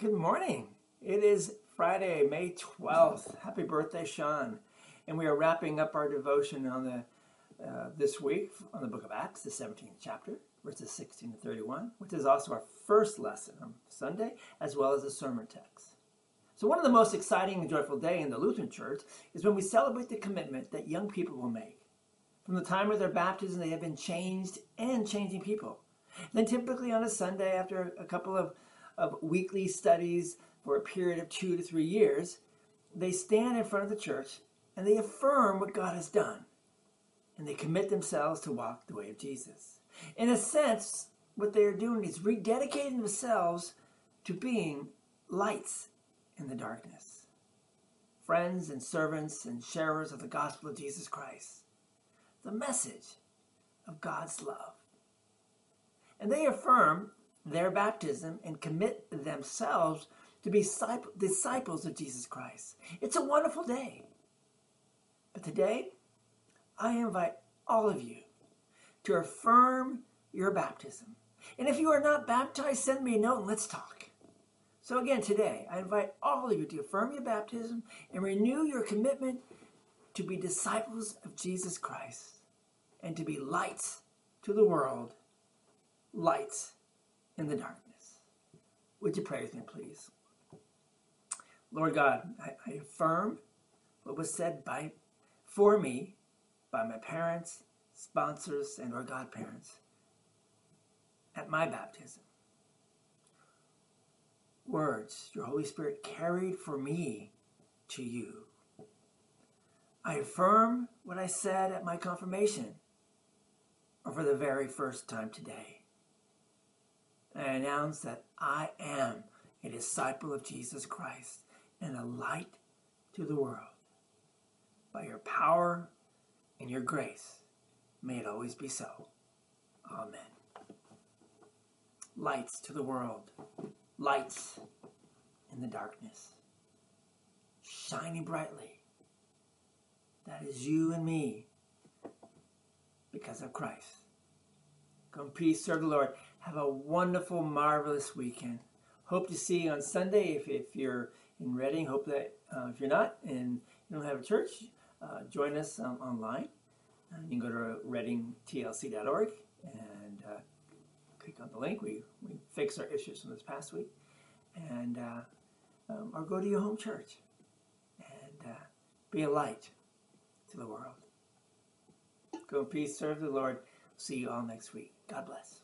Good morning. It is Friday, May 12th. Happy birthday, Sean. And we are wrapping up our devotion on the uh, this week on the book of Acts, the 17th chapter, verses 16 to 31, which is also our first lesson on Sunday, as well as a sermon text. So, one of the most exciting and joyful day in the Lutheran Church is when we celebrate the commitment that young people will make. From the time of their baptism, they have been changed and changing people. Then, typically on a Sunday, after a couple of of weekly studies for a period of two to three years, they stand in front of the church and they affirm what God has done. And they commit themselves to walk the way of Jesus. In a sense, what they are doing is rededicating themselves to being lights in the darkness. Friends and servants and sharers of the gospel of Jesus Christ. The message of God's love. And they affirm their baptism and commit themselves to be disciples of Jesus Christ. It's a wonderful day. But today, I invite all of you to affirm your baptism. And if you are not baptized, send me a note and let's talk. So, again, today, I invite all of you to affirm your baptism and renew your commitment to be disciples of Jesus Christ and to be lights to the world, lights in the darkness. Would you pray with me, please? Lord God, I, I affirm what was said by for me by my parents, sponsors, and or godparents at my baptism. Words your Holy Spirit carried for me to you. I affirm what I said at my confirmation or for the very first time today. I announce that I am a disciple of Jesus Christ and a light to the world. By your power and your grace, may it always be so. Amen. Lights to the world, lights in the darkness, shining brightly. That is you and me because of Christ. Go in peace, serve the Lord. Have a wonderful, marvelous weekend. Hope to see you on Sunday if, if you're in Reading. Hope that uh, if you're not and you don't have a church, uh, join us um, online. Uh, you can go to readingtlc.org and uh, click on the link. We, we fix our issues from this past week. And uh, um, or go to your home church and uh, be a light to the world. Go in peace, serve the Lord. See you all next week. God bless.